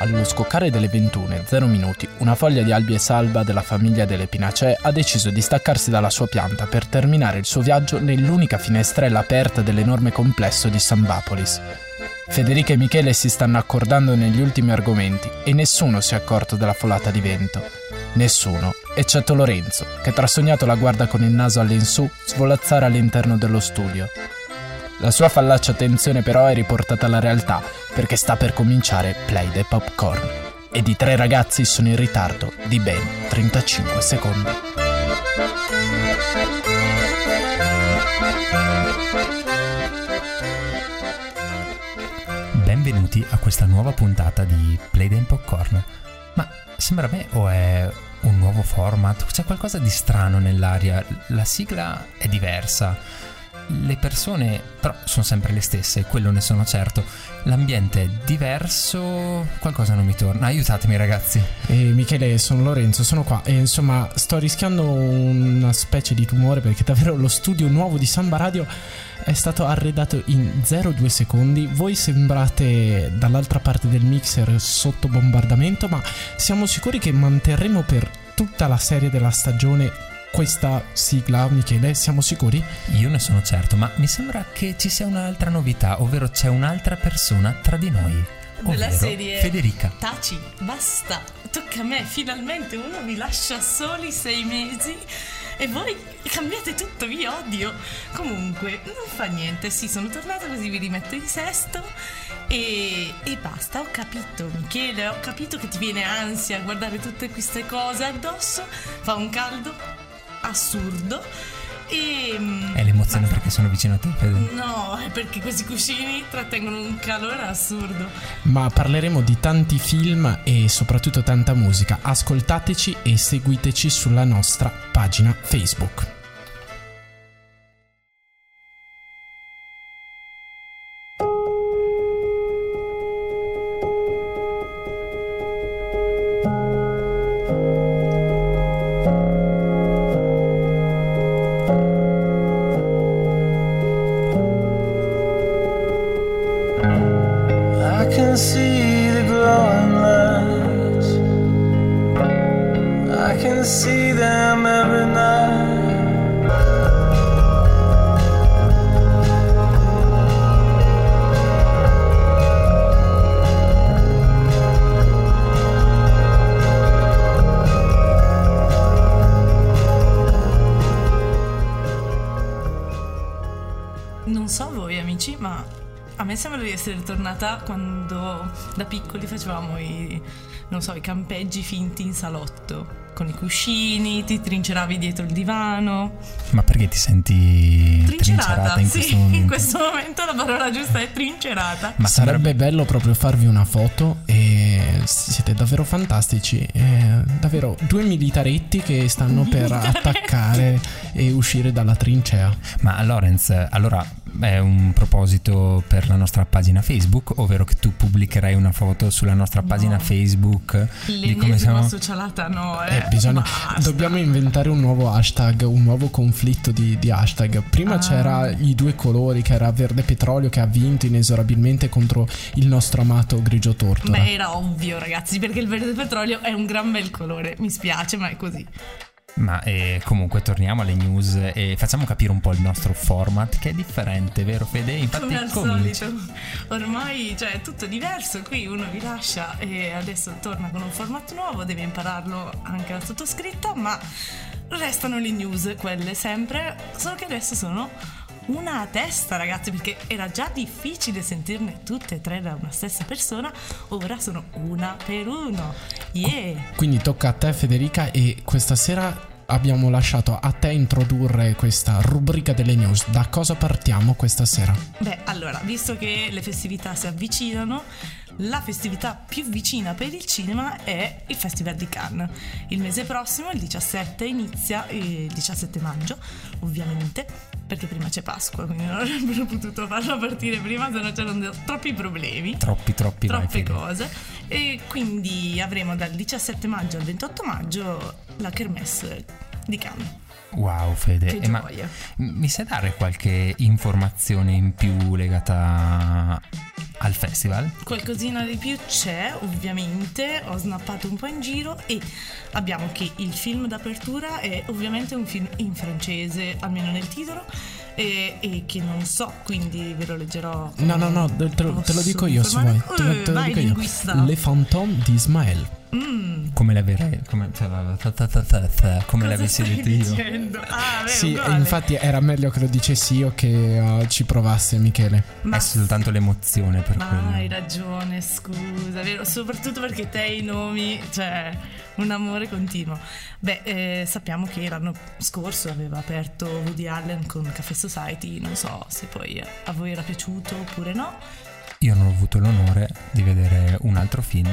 Allo scoccare delle 21.00 minuti, una foglia di albi e salva della famiglia delle Pinacee ha deciso di staccarsi dalla sua pianta per terminare il suo viaggio nell'unica finestrella aperta dell'enorme complesso di Sambapolis. Federica e Michele si stanno accordando negli ultimi argomenti e nessuno si è accorto della folata di vento. Nessuno, eccetto Lorenzo, che trasognato la guarda con il naso all'insù svolazzare all'interno dello studio. La sua fallace attenzione però è riportata alla realtà perché sta per cominciare Play the Popcorn ed i tre ragazzi sono in ritardo di ben 35 secondi. Benvenuti a questa nuova puntata di Play the Popcorn. Ma sembra a me o è un nuovo format? C'è qualcosa di strano nell'aria, la sigla è diversa le persone però sono sempre le stesse, quello ne sono certo. L'ambiente è diverso, qualcosa non mi torna. Aiutatemi ragazzi. E Michele, sono Lorenzo, sono qua e insomma sto rischiando una specie di tumore perché davvero lo studio nuovo di Samba Radio è stato arredato in 0,2 secondi. Voi sembrate dall'altra parte del mixer sotto bombardamento, ma siamo sicuri che manterremo per tutta la serie della stagione questa sigla, Michele? Siamo sicuri? Io ne sono certo, ma mi sembra che ci sia un'altra novità, ovvero c'è un'altra persona tra di noi. Della serie Federica. Taci, basta, tocca a me, finalmente uno vi lascia soli sei mesi e voi cambiate tutto, vi odio. Comunque, non fa niente, sì, sono tornata così vi rimetto in sesto e, e basta, ho capito Michele, ho capito che ti viene ansia a guardare tutte queste cose addosso, fa un caldo assurdo. E, mm, è l'emozione ma, perché sono vicino a te, Fede? No, è perché questi cuscini trattengono un calore assurdo. Ma parleremo di tanti film e soprattutto tanta musica. Ascoltateci e seguiteci sulla nostra pagina Facebook. Non so, i campeggi finti in salotto con i cuscini, ti trinceravi dietro il divano. Ma perché ti senti trincerata, trincerata in sì, questo momento? in questo momento la parola giusta è trincerata. Ma sarebbe bello proprio farvi una foto e siete davvero fantastici. E davvero due militaretti che stanno per attaccare e uscire dalla trincea. Ma Lorenz, allora è un proposito per la nostra pagina Facebook, ovvero che tu pubblicherai una foto sulla nostra no. pagina Facebook L'ennesima di come siamo socialata no, eh. eh bisogna, dobbiamo inventare un nuovo hashtag, un nuovo conflitto di, di hashtag. Prima ah. c'era i due colori che era verde petrolio che ha vinto inesorabilmente contro il nostro amato grigio tortora. Beh, era ovvio, ragazzi, perché il verde petrolio è un gran bel colore. Mi spiace, ma è così. Ma eh, comunque torniamo alle news e facciamo capire un po' il nostro format che è differente, vero Fede? Infatti come al cominci. solito, ormai cioè, è tutto diverso, qui uno vi lascia e adesso torna con un format nuovo, deve impararlo anche la sottoscritta, ma restano le news, quelle sempre, solo che adesso sono una a testa, ragazzi, perché era già difficile sentirne tutte e tre da una stessa persona, ora sono una per uno. Yeah! Quindi tocca a te, Federica, e questa sera abbiamo lasciato a te introdurre questa rubrica delle news. Da cosa partiamo questa sera? Beh, allora, visto che le festività si avvicinano, la festività più vicina per il cinema è il Festival di Cannes. Il mese prossimo, il 17, inizia il 17 maggio, ovviamente, perché prima c'è Pasqua, quindi non avrebbero potuto farlo partire prima, se no c'erano troppi problemi. Troppi, troppi. Troppe cose. E quindi avremo dal 17 maggio al 28 maggio la kermesse di Cannes. Wow Fede, eh, ma mi sai dare qualche informazione in più legata al festival? Qualcosina di più c'è, ovviamente, ho snappato un po' in giro e abbiamo che il film d'apertura è ovviamente un film in francese, almeno nel titolo, e, e che non so, quindi ve lo leggerò. No, no, no, te, lo, te lo dico io se vuoi. Te, te lo Vai, dico io. linguista. Le Fantômes di. Mm, Come l'avere come, cioè, come l'avessi detto io? dicendo? Ah, beh, Sì, uguale. infatti era meglio che lo dicessi io che uh, ci provasse Michele. Ma È soltanto l'emozione per Ma quello. hai ragione, scusa, vero? Soprattutto perché te i nomi, cioè, un amore continuo. Beh, eh, sappiamo che l'anno scorso aveva aperto Woody Allen con Cafe Society, non so se poi a voi era piaciuto oppure no. Io non ho avuto l'onore di vedere un altro film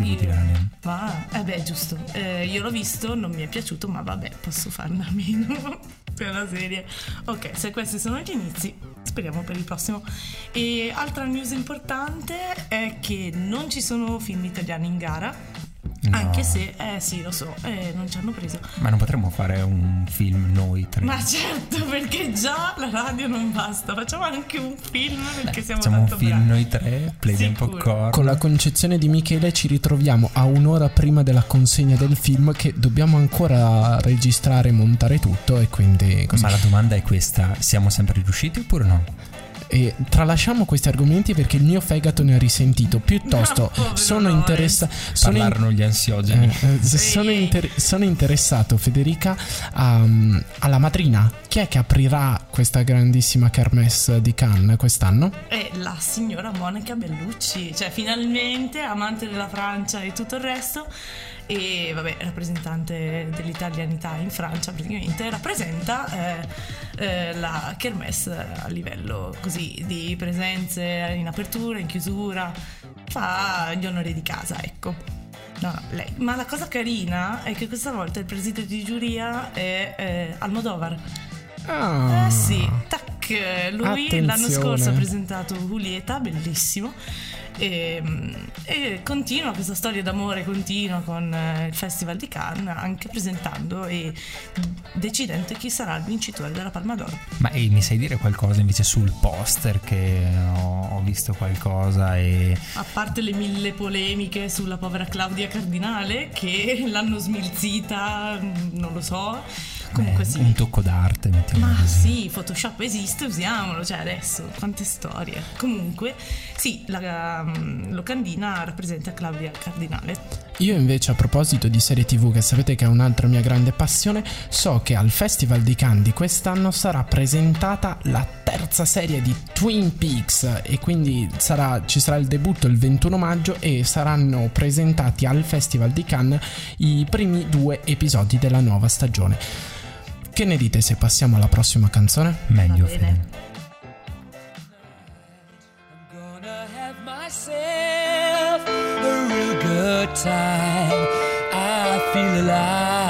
Allen. Ma, eh beh, giusto, Eh, io l'ho visto, non mi è piaciuto, ma vabbè, posso farne a meno per la serie. Ok, se questi sono gli inizi, speriamo per il prossimo. E altra news importante è che non ci sono film italiani in gara, No. anche se, eh sì, lo so, eh, non ci hanno preso. Ma non potremmo fare un film noi tre? Ma certo, perché già la radio non basta, facciamo anche un film perché siamo Facciamo un film bravi. noi tre, Play Sicuro. Popcorn. Con la concezione di Michele ci ritroviamo a un'ora prima della consegna del film che dobbiamo ancora registrare e montare tutto e quindi così. Ma la domanda è questa, siamo sempre riusciti oppure no? E tralasciamo questi argomenti perché il mio fegato ne ha risentito. Piuttosto No, sono, Lorenz. interessa- sono, in- gli ansiogeni. eh, eh, sono, inter- sono interessato, Federica, a- alla madrina. Chi è che aprirà questa grandissima kermesse di Cannes quest'anno? È la signora Monica Bellucci, cioè finalmente amante della Francia e tutto il resto e vabbè rappresentante dell'italianità in Francia praticamente rappresenta eh, eh, la Kermesse a livello così di presenze in apertura, in chiusura, fa gli onori di casa ecco. No, no, lei. Ma la cosa carina è che questa volta il presidente di giuria è eh, Almodovar. Ah, Eh sì, tac, lui l'anno Attenzione. scorso ha presentato Julieta, bellissimo, e, e continua questa storia d'amore continua con eh, il Festival di Cannes, anche presentando e decidendo chi sarà il vincitore della Palma d'Oro. Ma e mi sai dire qualcosa invece sul poster che ho, ho visto qualcosa e... A parte le mille polemiche sulla povera Claudia Cardinale che l'hanno smilzita, non lo so, comunque beh, sì. Un tocco d'arte, mettiamo Ma così. sì, Photoshop esiste, usiamolo, cioè adesso, quante storie. Comunque, sì, la um, locandina rappresenta Claudia Cardinale. Io invece a proposito di serie tv che sapete che è un'altra mia grande passione, so che al Festival di Cannes di quest'anno sarà presentata la terza serie di Twin Peaks e quindi sarà- ci sarà il debutto il 21 maggio e saranno presentati al Festival di Cannes i primi due episodi della nuova stagione. Che ne dite se passiamo alla prossima canzone? Meglio, Va bene. Fede. Time. I feel alive.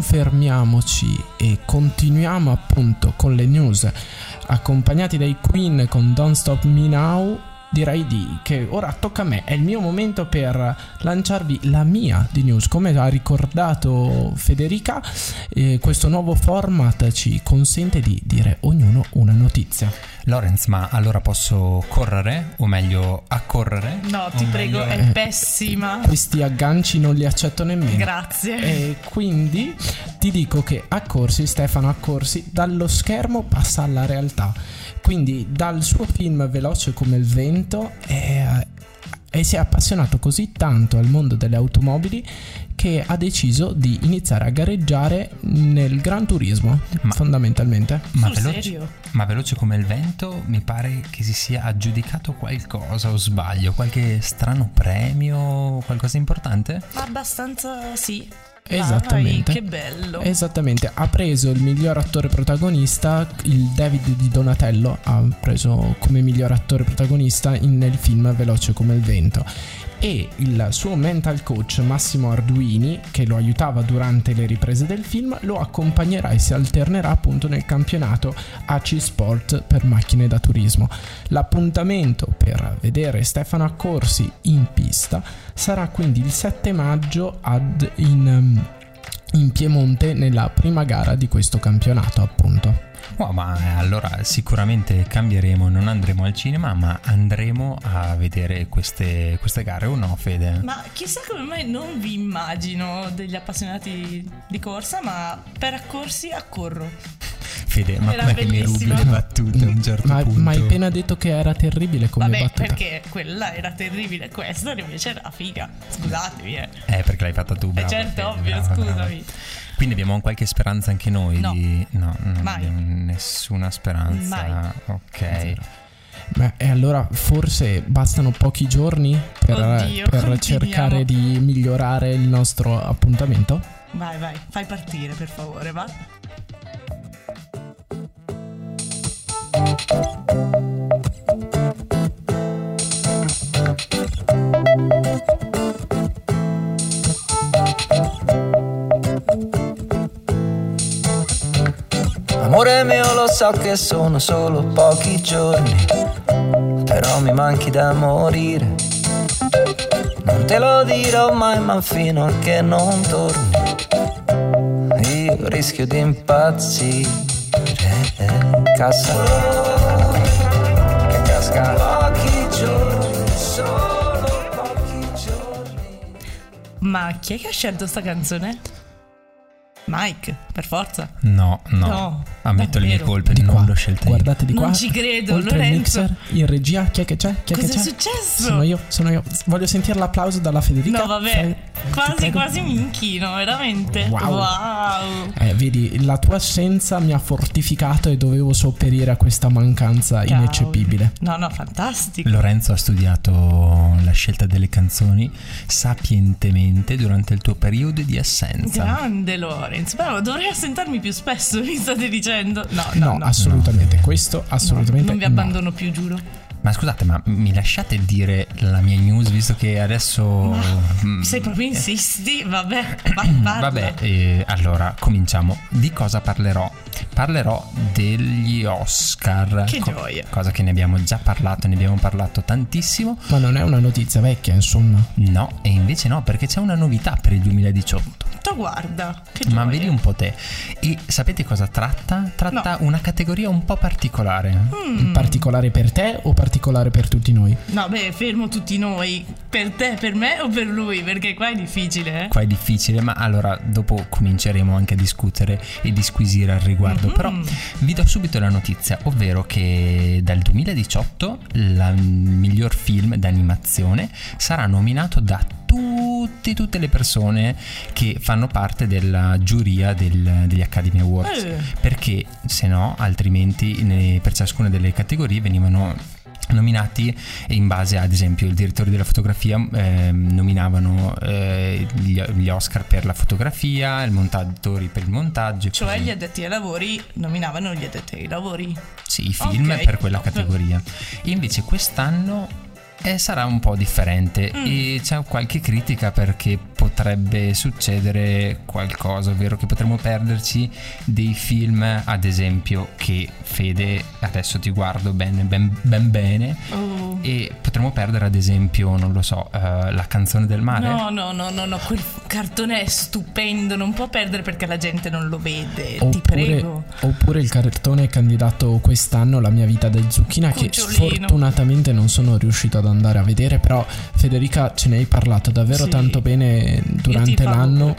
E non fermiamoci e continuiamo appunto con le news accompagnati dai Queen con Don't Stop Me Now. Direi di che ora tocca a me, è il mio momento per lanciarvi la mia di news. Come ha ricordato Federica, eh, questo nuovo format ci consente di dire ognuno una notizia. Lorenz, ma allora posso correre? O meglio, accorrere? No, O ti prego, meglio- è pessima. Questi agganci non li accetto nemmeno. Grazie. E quindi ti dico che Accorsi, Stefano Accorsi, dallo schermo passa alla realtà. Quindi dal suo film Veloce come il vento è, e si è appassionato così tanto al mondo delle automobili che ha deciso di iniziare a gareggiare nel Gran Turismo, Ma- fondamentalmente. Ma veloce, serio? ma veloce come il vento, mi pare che si sia aggiudicato qualcosa o sbaglio, qualche strano premio, qualcosa di importante? Abbastanza sì. Esattamente. Dai, che bello. Esattamente, ha preso il miglior attore protagonista, il David di Donatello ha preso come miglior attore protagonista in- nel film Veloce come il vento e il suo mental coach Massimo Arduini, che lo aiutava durante le riprese del film, lo accompagnerà e si alternerà appunto nel campionato AC Sport per macchine da turismo. L'appuntamento per vedere Stefano Accorsi in pista sarà quindi il 7 maggio ad in, in Piemonte nella prima gara di questo campionato appunto. Wow, ma eh, allora sicuramente cambieremo, non andremo al cinema, ma andremo a vedere queste, queste gare o no, Fede? Ma chissà come mai non vi immagino degli appassionati di corsa, ma per accorsi accorro. Fede, ma Era com'è che mi rubi le battute a un certo ma, punto? ma hai appena detto che era terribile come Vabbè, battuta. perché quella era terribile, questa invece era figa. Scusatevi, eh. Eh, perché l'hai fatta tu, Eh, brava, certo, Fede, ovvio, brava, brava. scusami. Quindi abbiamo qualche speranza anche noi No. di... No, non Mai. abbiamo nessuna speranza. Mai. Ok. Ma e allora forse bastano pochi giorni per, Oddio, per cercare di migliorare il nostro appuntamento? Vai, vai, fai partire per favore, va. Amore mio lo so che sono solo pochi giorni, però mi manchi da morire. Non te lo dirò mai, ma fino a che non torni, io rischio di impazzire. Cassa che casca. Pochi giorni, solo pochi giorni. Ma chi è che ha scelto sta canzone? Mike, per forza. No, no. No, Ammetto le mie davvero. colpe, Di non qua, l'ho scelta io. guardate di qua. Non ci credo, Oltre Lorenzo. mixer, in regia, chi è che c'è? Chi è che Cos'è c'è? successo? Sono io, sono io. Voglio sentire l'applauso dalla Federica. No, vabbè, Fai- quasi quasi mi inchino, veramente. Wow. wow. Eh, vedi, la tua assenza mi ha fortificato e dovevo sopperire a questa mancanza Cavolo. ineccepibile. No, no, fantastico. Lorenzo ha studiato la scelta delle canzoni sapientemente durante il tuo periodo di assenza. Grande Lorenzo. Però dovrei assentarmi più spesso, mi state dicendo. No, No, no, no. assolutamente. Questo assolutamente non vi no. abbandono più, giuro. Ma scusate, ma mi lasciate dire la mia news visto che adesso... mm, Se proprio insisti, vabbè, parla. Vabbè, eh, allora cominciamo. Di cosa parlerò? Parlerò degli Oscar. Che gioia. Cosa che ne abbiamo già parlato, ne abbiamo parlato tantissimo. Ma non è una notizia vecchia, insomma. No, e invece no, perché c'è una novità per il 2018. Tu guarda, che Ma gioia. vedi un po' te. E sapete cosa tratta? Tratta una categoria un po' particolare. Mm. Particolare per te o particolare per tutti noi? No, beh, fermo tutti noi. Per te, per me o per lui? Perché qua è difficile, eh. Qua è difficile, ma allora dopo cominceremo anche a discutere e disquisire al riguardo. Mhm. Però vi do subito la notizia, ovvero che dal 2018 il miglior film d'animazione sarà nominato da tutti, tutte le persone che fanno parte della giuria del- degli Academy Awards. Eh. Perché se no, altrimenti ne- per ciascuna delle categorie venivano nominati in base ad esempio il direttore della fotografia ehm, nominavano eh, gli, gli Oscar per la fotografia i montatori per il montaggio Cioè così. gli addetti ai lavori nominavano gli addetti ai lavori. sì i film Ok. per quella categoria e invece quest'anno eh, sarà un po' differente Mm. e c'è qualche critica perché potrebbe succedere qualcosa, ovvero che potremmo perderci dei film, ad esempio, che Fede, adesso ti guardo bene, ben, ben bene, Oh. e potremmo perdere ad esempio, non lo so, eh, la canzone del mare. No, no, no, no, no, quel cartone è stupendo, non può perdere perché la gente non lo vede, ti Oppure, prego. oppure il cartone candidato quest'anno La mia vita da zucchina che Cucciolino. sfortunatamente non sono riuscito ad andare a vedere, però Federica ce ne hai parlato davvero Sì. tanto bene durante l'anno.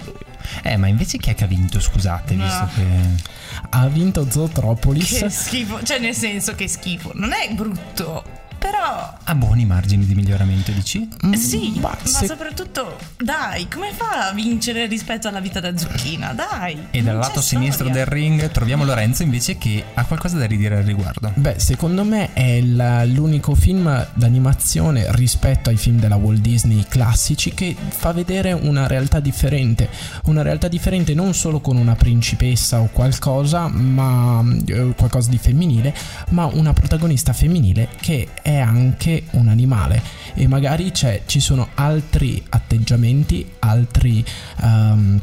Eh, ma invece chi è che ha vinto, scusate, No. visto che... Ha vinto Zootropolis. Che schifo, cioè nel senso che schifo, non è brutto, però Ha buoni margini di miglioramento, dici? Mm, sì, ma ma se- soprattutto, dai, come fa a vincere rispetto alla vita da zucchina? Dai. E dal lato sinistro storia. del ring troviamo Lorenzo invece che ha qualcosa da ridire al riguardo. Beh, secondo me è il- l'unico film d'animazione rispetto ai film della Walt Disney classici che fa vedere una realtà differente. Una realtà differente non solo con una principessa o qualcosa, ma eh, qualcosa di femminile, ma una protagonista femminile che è anche un animale. E magari c'è- ci sono altri atteggiamenti, altri. ehm,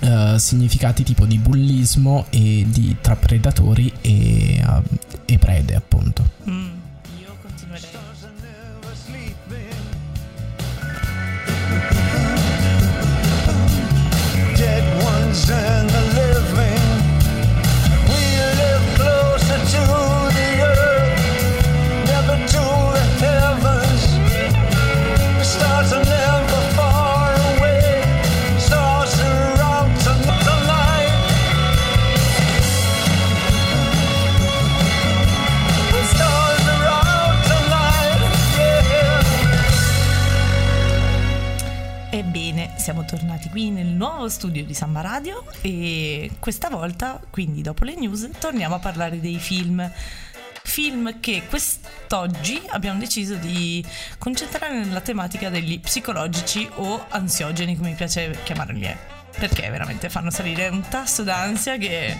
eh, significati tipo di bullismo e di tra predatori e, eh, e prede appunto Mm, io continuerei. dead ones qui nel nuovo studio di Samba Radio e questa volta, quindi dopo le news, torniamo a parlare dei film. Film che quest'oggi abbiamo deciso di concentrare nella tematica degli psicologici o ansiogeni, come mi piace chiamarli. Perché veramente fanno salire un tasso d'ansia che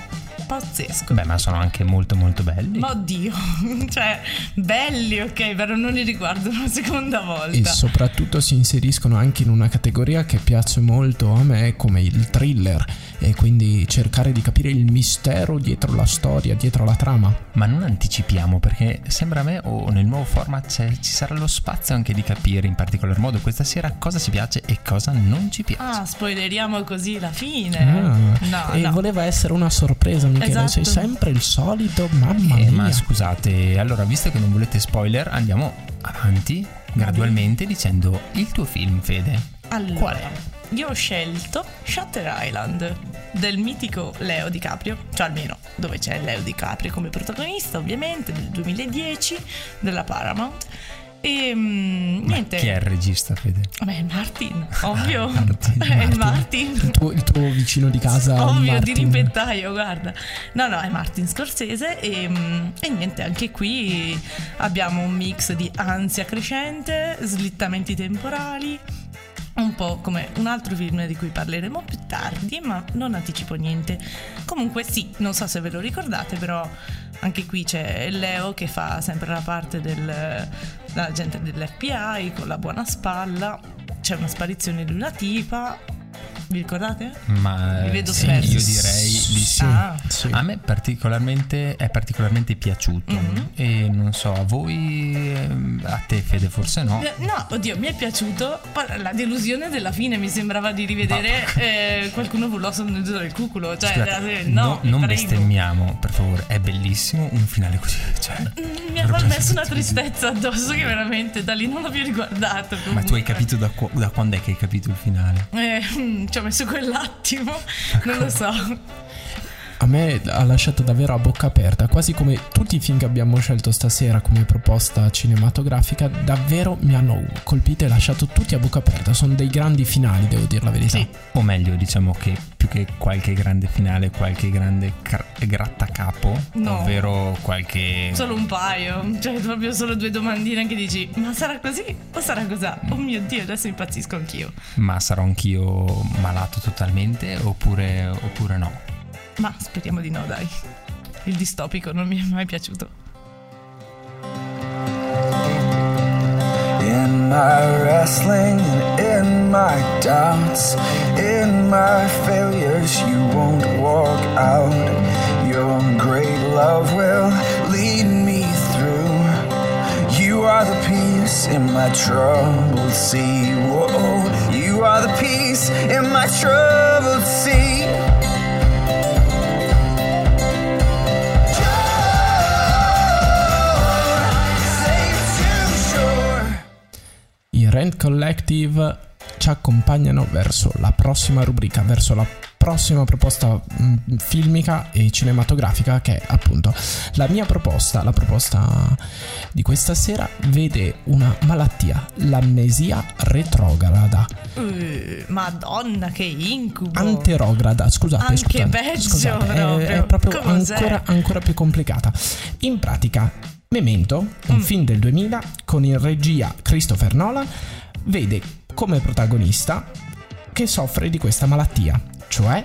pazzesco. Beh, ma sono anche molto molto belli. Ma oddio, cioè, belli, ok, però non li riguardo una seconda volta. e soprattutto si inseriscono anche in una categoria che piace molto a me come il thriller e quindi cercare di capire il mistero dietro la storia, dietro la trama. Ma non anticipiamo perché sembra a me o nel nuovo format c'è- ci sarà lo spazio anche di capire in particolar modo questa sera cosa ci piace e cosa non ci piace. Ah, spoileriamo così la fine. Ah, no, e no. voleva essere una sorpresa, Michele. Esatto. Sei sempre il solito, mamma Eh, mia. ma scusate, allora visto che non volete spoiler, andiamo avanti gradualmente dicendo il tuo film, Fede. Allora, Qual è? Io ho scelto Shutter Island del mitico Leo DiCaprio, cioè almeno dove c'è Leo DiCaprio come protagonista, ovviamente, del 2010, della Paramount. E mm, Ma niente. chi è il regista, Fede? Beh, Martin, ovvio. Martin, è Martin. Martin. Il tuo, il tuo vicino di casa, Ovvio, di Martin. rimpettaio, guarda. No, no, è Martin Scorsese e, mm, e niente, anche qui abbiamo un mix di ansia crescente, slittamenti temporali, un po' come un altro film di cui parleremo più tardi, ma non anticipo niente. Comunque sì, non so se ve lo ricordate, però anche qui c'è Leo che fa sempre la parte del l'agente dell'FBI con la buona spalla. C'è una sparizione di una tipa. Vi ricordate? Ma Vi vedo sì, io direi di sì. Ah. Sì. A me particolarmente è particolarmente piaciuto Mhm. e non so, a voi ehm, a te Fede forse no. No, oddio, mi è piaciuto. La delusione della fine mi sembrava di rivedere eh, qualcuno burloso nel del cuculo. Cioè, Scusate, eh, no, non prego. bestemmiamo, per favore, è bellissimo un finale così, cioè, Mm, Mi ha messo una tristezza addosso che veramente da lì non l'ho più riguardato. Ma comunque. tu hai capito da, qu- da quando è che hai capito il finale? Eh, ci ho messo quell'attimo, non lo so. A me ha lasciato davvero a bocca aperta, quasi come tutti i film che abbiamo scelto stasera come proposta cinematografica, davvero mi hanno colpito e lasciato tutti a bocca aperta. Sono dei grandi finali, devo dire la verità. Sì. O meglio, diciamo che più che qualche grande finale, qualche grande cra- grattacapo, No. ovvero qualche... Solo un paio, cioè proprio solo due domandine che dici: Ma sarà così o sarà così? Oh mio dio, adesso impazzisco anch'io. Ma sarò anch'io malato totalmente oppure, oppure no? Ma speriamo di no, dai. Il distopico non mi è mai piaciuto. In my wrestling in my doubts, in my failures, you won't walk out. Your great love will lead me through. You are the peace in my troubled sea. Whoa, you are the peace in my troubled sea. Rent Collective ci accompagnano verso la prossima rubrica, verso la prossima proposta mh, filmica e cinematografica che è appunto la mia proposta, la proposta di questa sera vede una malattia, l'amnesia retrograda, Eh, Madonna, che incubo. anterograda, scusate, Anche scusate, peggio scusate, è- proprio. è, proprio ancora, ancora più complicata. In pratica, Memento, un Mm. film del 2000 con in regia Christopher Nolan, vede come protagonista che soffre di questa malattia, cioè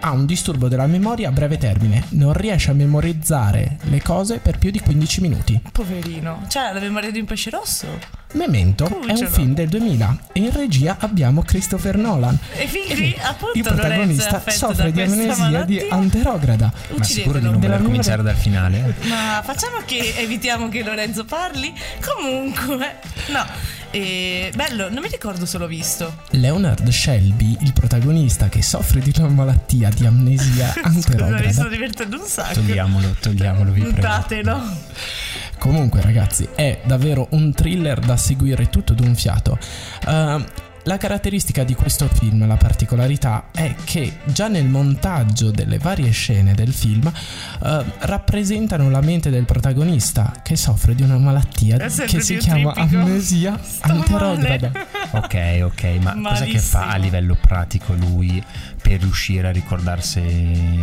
ha un disturbo della memoria a breve termine, non riesce a memorizzare le cose per più di 15 minuti. Poverino. Cioè, la memoria di un pesce rosso. Memento è un Cucciolo. film del 2000 e in regia abbiamo Christopher Nolan. E fin qui, appunto, Il protagonista soffre di amnesia di anterograda. Ma sicuro di non voler cominciare dal finale? Ma facciamo che evitiamo che Lorenzo parli? Comunque, no. E, bello, non mi ricordo se l'ho visto. Leonard Shelby, il protagonista che soffre di una malattia di amnesia Scusa, mi sto anterograda. divertendo un sacco. Togliamolo, togliamolo, vi prego. Buttatelo. Comunque, ragazzi, è davvero un thriller da seguire tutto d'un fiato. Uh, la caratteristica di questo film, la particolarità, è che già nel montaggio delle varie scene del film uh, rappresentano la mente del protagonista che soffre di una malattia che si chiama tipico. amnesia Sto anterograda. male. Ok, ok, ma cos'è che fa a livello pratico lui per riuscire a ricordarsi,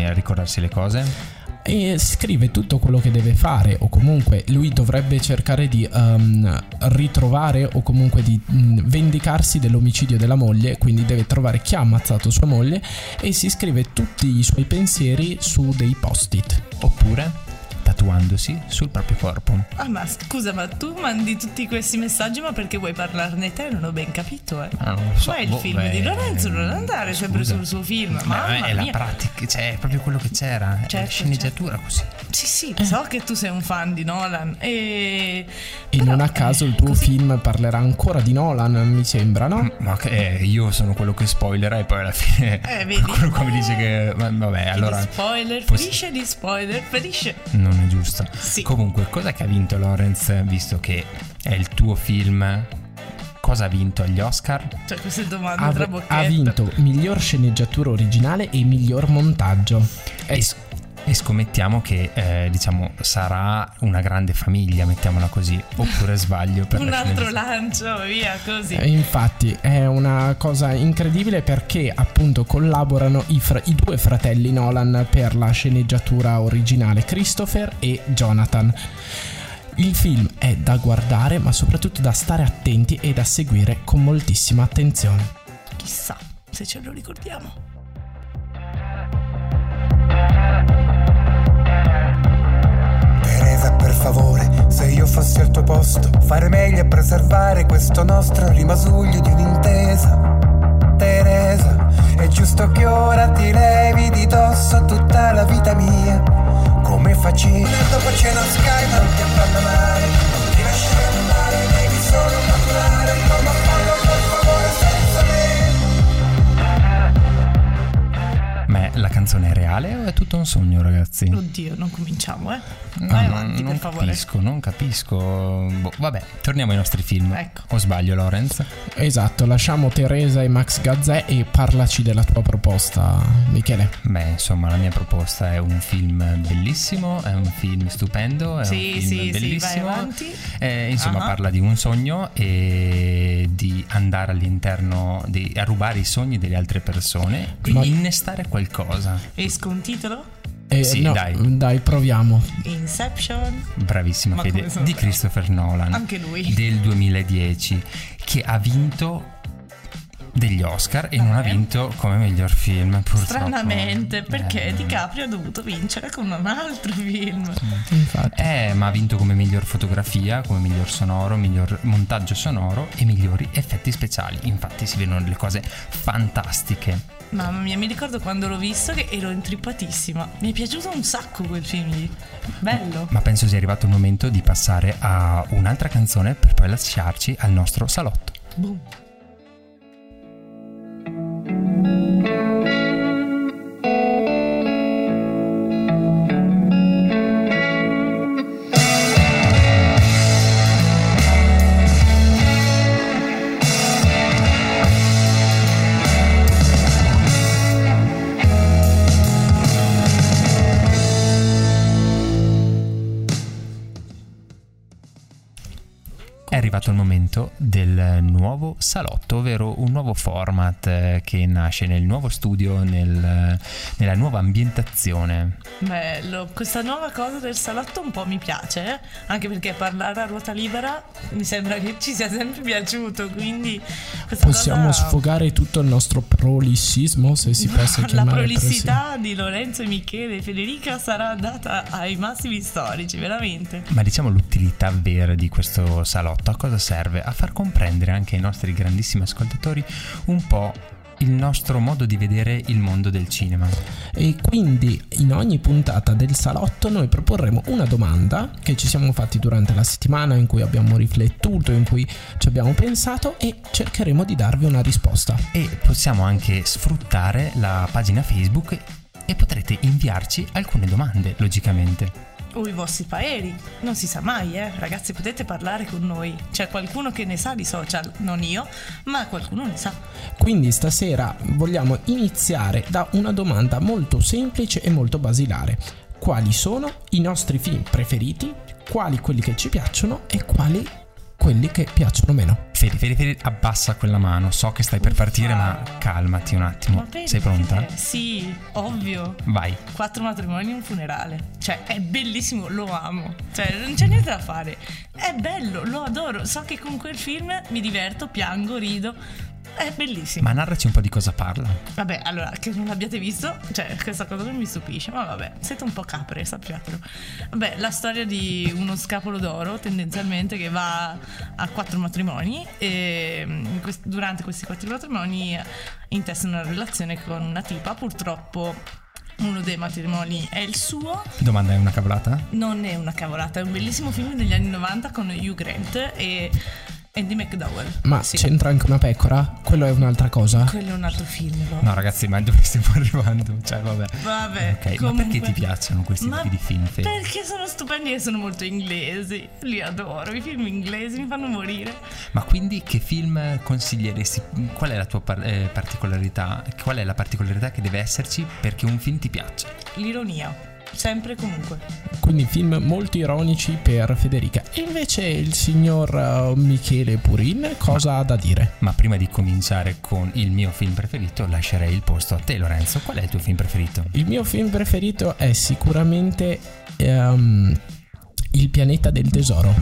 a ricordarsi le cose? E scrive tutto quello che deve fare o comunque lui dovrebbe cercare di ehm, ritrovare o comunque di mh, vendicarsi dell'omicidio della moglie quindi deve trovare chi ha ammazzato sua moglie e si scrive tutti i suoi pensieri su dei post-it. Oppure tatuandosi sul proprio corpo? Ah, ma scusa, ma tu mandi tutti questi messaggi, ma perché vuoi parlarne te? Non ho ben capito, eh. Ah, non lo so. Ma è il boh, film beh, di Lorenzo, non andare sempre scusa. sul suo film. Ma Mamma è la mia. pratica, cioè è proprio quello che c'era. è Certo, la sceneggiatura così. Sì, sì, so che tu sei un fan di Nolan e... e però, non a caso eh, il tuo così- film parlerà ancora di Nolan mi sembra no? Ma che eh, io sono quello che spoilera e poi alla fine Eh, vedi? quello come dice che ma- vabbè, Che allora di spoiler, poss- ferisce di spoiler, ferisce. non è giusto. Sì. Comunque, cosa che ha vinto Lorenz visto che è il tuo film? Cosa ha vinto agli Oscar? Cioè, queste domande ha, tra bocchetto. ha vinto miglior sceneggiatura originale e miglior montaggio E, e scommettiamo che eh, diciamo sarà una grande famiglia, mettiamola così, oppure sbaglio per Un la altro lancio, via, così. Eh, Infatti è una cosa incredibile perché appunto collaborano i, fra- i due fratelli Nolan per la sceneggiatura originale, Christopher e Jonathan. Il film è da guardare ma soprattutto da stare attenti e da seguire con moltissima attenzione. Chissà se ce lo ricordiamo. Teresa, per favore, se io fossi al tuo posto, fare meglio a preservare questo nostro rimasuglio di un'intesa. Teresa, è giusto che ora ti levi di dosso tutta la vita mia. Come facevi? Dopo cena Sky non ti abbandonare, canzone è reale o è tutto un sogno, ragazzi? Oddio, non cominciamo, eh. No, Vai no, avanti, non per favore. capisco, non capisco. Boh, vabbè, torniamo ai nostri film. Ecco. O sbaglio, Lorenz? Esatto, lasciamo Teresa e Max Gazzè e parlaci della tua proposta, Michele. Beh, insomma, la mia proposta è un film bellissimo, è un film stupendo, è Sì, un film sì, sì, vai bellissimo. avanti. Eh, insomma, Ah. parla di un sogno e di andare all'interno, di, a rubare i sogni delle altre persone, quindi Ma- innestare qualcosa. Esco un titolo? Eh, Sì, no, dai. dai, proviamo. Inception. Bravissima Ma Fede, di. Christopher Nolan. Anche lui. Del 2010, che ha vinto degli Oscar e non ha vinto come miglior film, purtroppo. Stranamente, perché Eh, DiCaprio ha dovuto vincere con un altro film. Infatti. Eh, ma ha vinto come miglior fotografia, come miglior sonoro, miglior montaggio sonoro e migliori effetti speciali. Infatti si vedono delle cose fantastiche. Mamma mia, mi ricordo quando l'ho visto che ero intrippatissima. Mi è piaciuto un sacco quel film lì. Bello. Ma penso sia arrivato il momento di passare a un'altra canzone per poi lasciarci al nostro salotto. Boom. Música arrivato il momento del nuovo salotto, ovvero un nuovo format eh, che nasce nel nuovo studio, nel- nella nuova ambientazione. Bello, questa nuova cosa del salotto un po' mi piace, eh? anche perché parlare a ruota libera mi sembra che ci sia sempre piaciuto, quindi Possiamo cosa... sfogare tutto il nostro prolissismo, se si possa La chiamare così. prolissità di Lorenzo e Michele e Federica sarà data ai massimi storici, veramente. Ma diciamo l'utilità vera di questo salotto a cosa serve? A far comprendere anche ai nostri grandissimi ascoltatori un po' il nostro modo di vedere il mondo del cinema. E quindi in ogni puntata del salotto noi proporremo una domanda che ci siamo fatti durante la settimana in cui abbiamo riflettuto, in cui ci abbiamo pensato e cercheremo di darvi una risposta. E possiamo anche sfruttare la pagina Facebook e potrete inviarci alcune domande, logicamente. O i vostri pareri, non si sa mai, eh. Ragazzi, potete parlare con noi. C'è qualcuno che ne sa di social, non io, ma qualcuno ne sa. Quindi stasera vogliamo iniziare da una domanda molto semplice e molto basilare. Quali sono i nostri film preferiti? Quali quelli che ci piacciono e quali quelli che piacciono meno? Fede, Fede, Fede, abbassa quella mano. So che stai per Uffa. partire, ma calmati un attimo. Perché? Sei pronta? Sì, ovvio. Vai. Quattro matrimoni e un funerale. Cioè, è bellissimo, lo amo. Cioè, non c'è niente da fare. È bello, lo adoro. So che con quel film mi diverto, piango, rido. È bellissimo. Ma narraci un po' di cosa parla. Vabbè, allora, che non l'abbiate visto, cioè, questa cosa non mi stupisce, ma vabbè, siete un po' capre, sappiatelo. Vabbè, la storia di uno scapolo d'oro, tendenzialmente, che va a quattro matrimoni e mm, durante questi quattro matrimoni intesta una relazione con una tipa, purtroppo uno dei matrimoni è il suo, Domanda è una cavolata? non è una cavolata, è un bellissimo film degli anni 90 con Hugh Grant e Andy McDowell. Ma Sì. c'entra anche una pecora? Quello è un'altra cosa? Quello è un altro film, proprio. No, ragazzi, ma dove stiamo arrivando? Cioè, vabbè. Vabbè, Ok, ma comunque- perché ti piacciono questi Ma tipi di film, Fede? Perché sono stupendi e sono molto inglesi. Li adoro, i film inglesi mi fanno morire. Ma quindi che film consiglieresti? Qual è la tua par- eh, particolarità? Qual è la particolarità che deve esserci perché un film ti piaccia? L'ironia, sempre e comunque. Quindi film molto ironici per Federica. E invece il signor eh, Michele Purin cosa ha da dire? Ma prima di cominciare con il mio film preferito, lascerei il posto a te, Lorenzo. Qual è il tuo film preferito? Il mio film preferito è sicuramente ehm, Il pianeta del tesoro.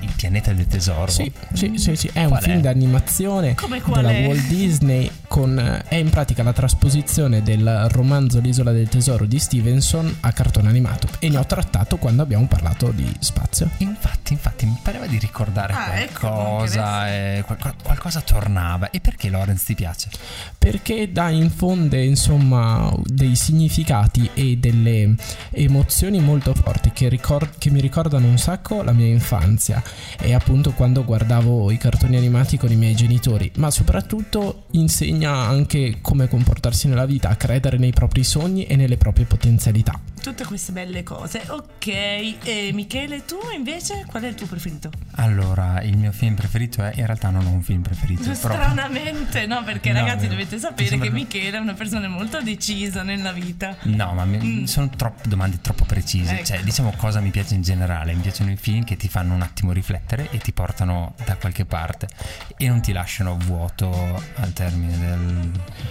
Il pianeta del tesoro. Sì, sì, sì, sì, è un Qual film è? d'animazione Come della è? Walt Disney con eh, è in pratica la trasposizione del romanzo L'isola del tesoro di Stevenson a cartone animato e ne ho trattato quando abbiamo parlato di spazio. Infatti, infatti, mi pareva di ricordare Ah, ecco, qualcosa, eh, qual- qualcosa tornava. E perché Lorenz ti piace? perché dà infonde insomma dei significati e delle emozioni molto forti che, ricor- che mi ricordano un sacco la mia infanzia e appunto quando guardavo i cartoni animati con i miei genitori ma soprattutto insegna anche come comportarsi nella vita a credere nei propri sogni e nelle proprie potenzialità Tutte queste belle cose. Ok, e Michele, tu invece qual è il tuo preferito? Allora, il mio film preferito è. In realtà non ho un film preferito. però- Stranamente, no, perché No, ragazzi eh, dovete sapere che Michele è una persona molto decisa nella vita. No, ma mi- sono troppe domande troppo precise. Mm. Ecco. Cioè, diciamo cosa mi piace in generale. Mi piacciono i film che ti fanno un attimo riflettere e ti portano da qualche parte e non ti lasciano vuoto al termine del.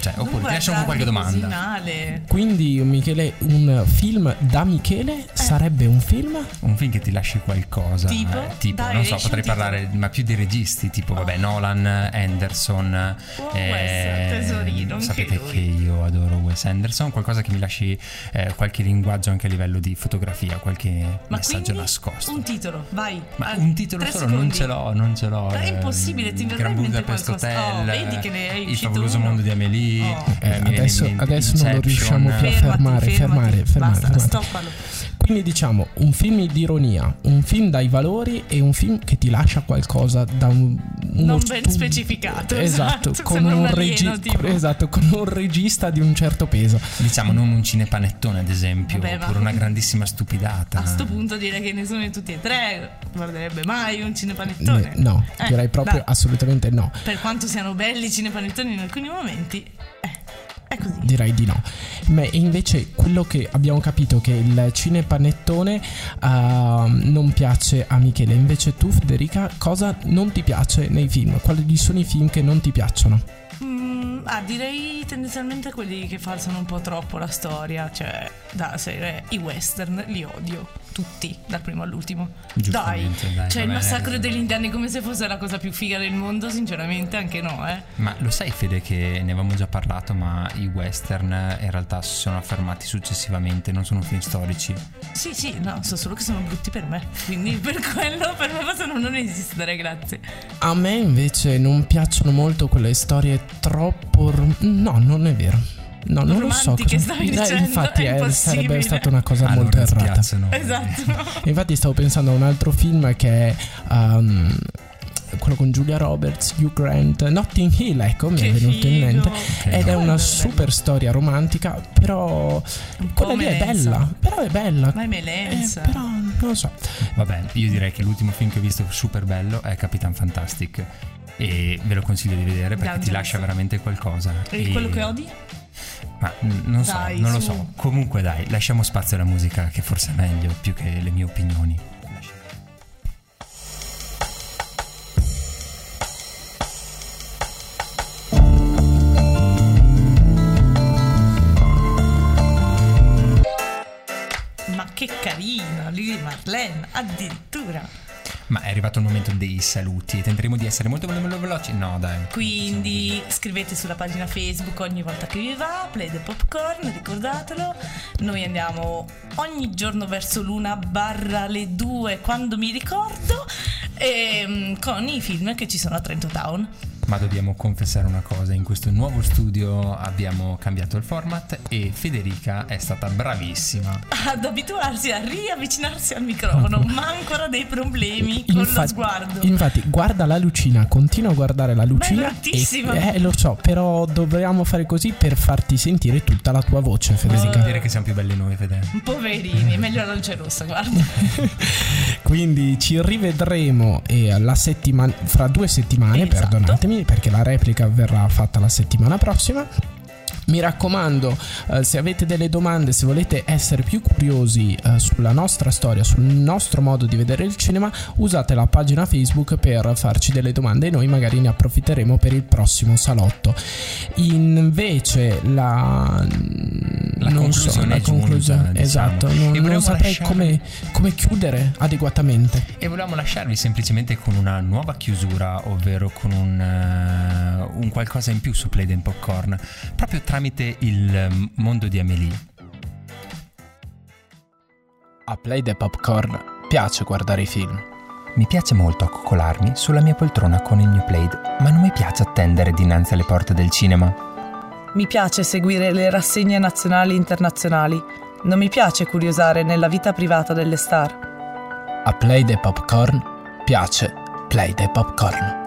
Cioè, Non oppure ti con qualche domanda. male. quindi Michele un film da Michele sarebbe un film Un film che ti lasci qualcosa. Tipo? eh, tipo non so, potrei titolo. parlare ma più di registi, tipo, vabbè, Nolan, Anderson. Oh, Wes, tesorino, sapete lui. che io adoro Wes Anderson. Qualcosa che mi lasci eh, qualche linguaggio anche a livello di fotografia, qualche Ma messaggio quindi nascosto. un titolo, vai. Ma Ah, un titolo solo non secondi. ce l'ho, non ce l'ho. Ma è eh, impossibile, ti verrà in mente qualcosa. Hotel, Oh, vedi che ne hai uscito uno. mondo di Amélie. Oh. eh, adesso, adesso non lo riusciamo più a Fermati, fermare, fermare, fermare, basta, fermare. Quindi diciamo un film di ironia, un film dai valori e un film che ti lascia qualcosa da un uno Non ben stu- specificato, Esatto, esatto, con un, un alieno, regi- tipo. esatto, con un regista di un certo peso. Diciamo non un cinepanettone ad esempio, Vabbè, oppure una grandissima stupidata. A sto punto direi che nessuno di tutti e tre guarderebbe mai un cinepanettone. Ne- no, Eh, direi proprio dai. assolutamente no. Per quanto siano belli i cinepanettoni in alcuni momenti, eh. Direi di no. Ma invece quello che abbiamo capito che il cinepanettone ah, non piace a Michele. Invece tu, Federica, cosa non ti piace nei film? Quali sono i film che non ti piacciono? Mm, ah, direi tendenzialmente quelli che falsano un po' troppo la storia, cioè da serie i western li odio tutti, dal primo all'ultimo. Dai, Giustamente, dai, cioè il massacro degli indiani come se fosse la cosa più figa del mondo, sinceramente anche no, eh. Ma lo sai Fede che ne avevamo già parlato, ma i western in realtà si sono affermati successivamente, non sono film storici. Sì, sì, no, so solo che sono brutti per me, quindi per quello per me possono non esistere, grazie. A me invece non piacciono molto quelle storie troppo... No, non è vero. No, non lo so. Cosa- stavi Eh, dicendo, infatti è eh, sarebbe stata una cosa Ah, molto errata. piacciono. Esatto. Infatti stavo pensando a un altro film che è um, quello con Julia Roberts, Hugh Grant, Notting Hill, ecco, mi è Che venuto in figo. mente. Ok, Ed è no. una Bello, super storia romantica, però quella lì è bella, però è bella. Ma è Eh, melenza. però non lo so. Vabbè, io direi che l'ultimo film che ho visto super bello è Capitan Fantastic. E ve lo consiglio di vedere perché Già, ti lascia veramente qualcosa. E quello che odi? Ma mm, non so, Dai, non lo su. so. Comunque dai, lasciamo spazio alla musica che forse è meglio più che le mie opinioni. Ma che carina, Lily Marlene, addirittura. Ma è arrivato il momento dei saluti e tenteremo di essere molto velo- veloci. No, dai. Quindi scrivete sulla pagina Facebook ogni volta che vi va, Play the Popcorn, ricordatelo. Noi andiamo ogni giorno verso l'una barra le due quando mi ricordo ehm, con i film che ci sono a Trento Town. Ma dobbiamo confessare una cosa, in questo nuovo studio abbiamo cambiato il format e Federica è stata bravissima. Ad abituarsi a riavvicinarsi al microfono, ma ha ancora dei problemi con lo Infatti- sguardo. Infatti, guarda la lucina, continua a guardare la lucina. E, eh, lo so, però dobbiamo fare così per farti sentire tutta la tua voce, Federica. Vuol dire che siamo più belli noi, Fede. Poverini, meglio la luce rossa, guarda. Quindi ci rivedremo eh, la settimana, fra due settimane, Esatto. perdonatemi, perché la replica verrà fatta la settimana prossima. Mi raccomando, eh, se avete delle domande, se volete essere più curiosi eh, sulla nostra storia, sul nostro modo di vedere il cinema, usate la pagina Facebook per farci delle domande e noi magari ne approfitteremo per il prossimo salotto. Invece la... La non so, la conclusione, diciamo. esatto, non, E non volevamo saprei lasciare- come, come chiudere adeguatamente. E volevamo lasciarvi semplicemente con una nuova chiusura, ovvero con un, eh, un qualcosa in più su Play and Popcorn, proprio tramite il eh, mondo di Amelie. A Play the Popcorn piace guardare i film. Mi piace molto accoccolarmi sulla mia poltrona con il New Played, ma non mi piace attendere dinanzi alle porte del cinema. Mi piace seguire le rassegne nazionali e internazionali. Non mi piace curiosare nella vita privata delle star. A Play the Popcorn piace Play the Popcorn.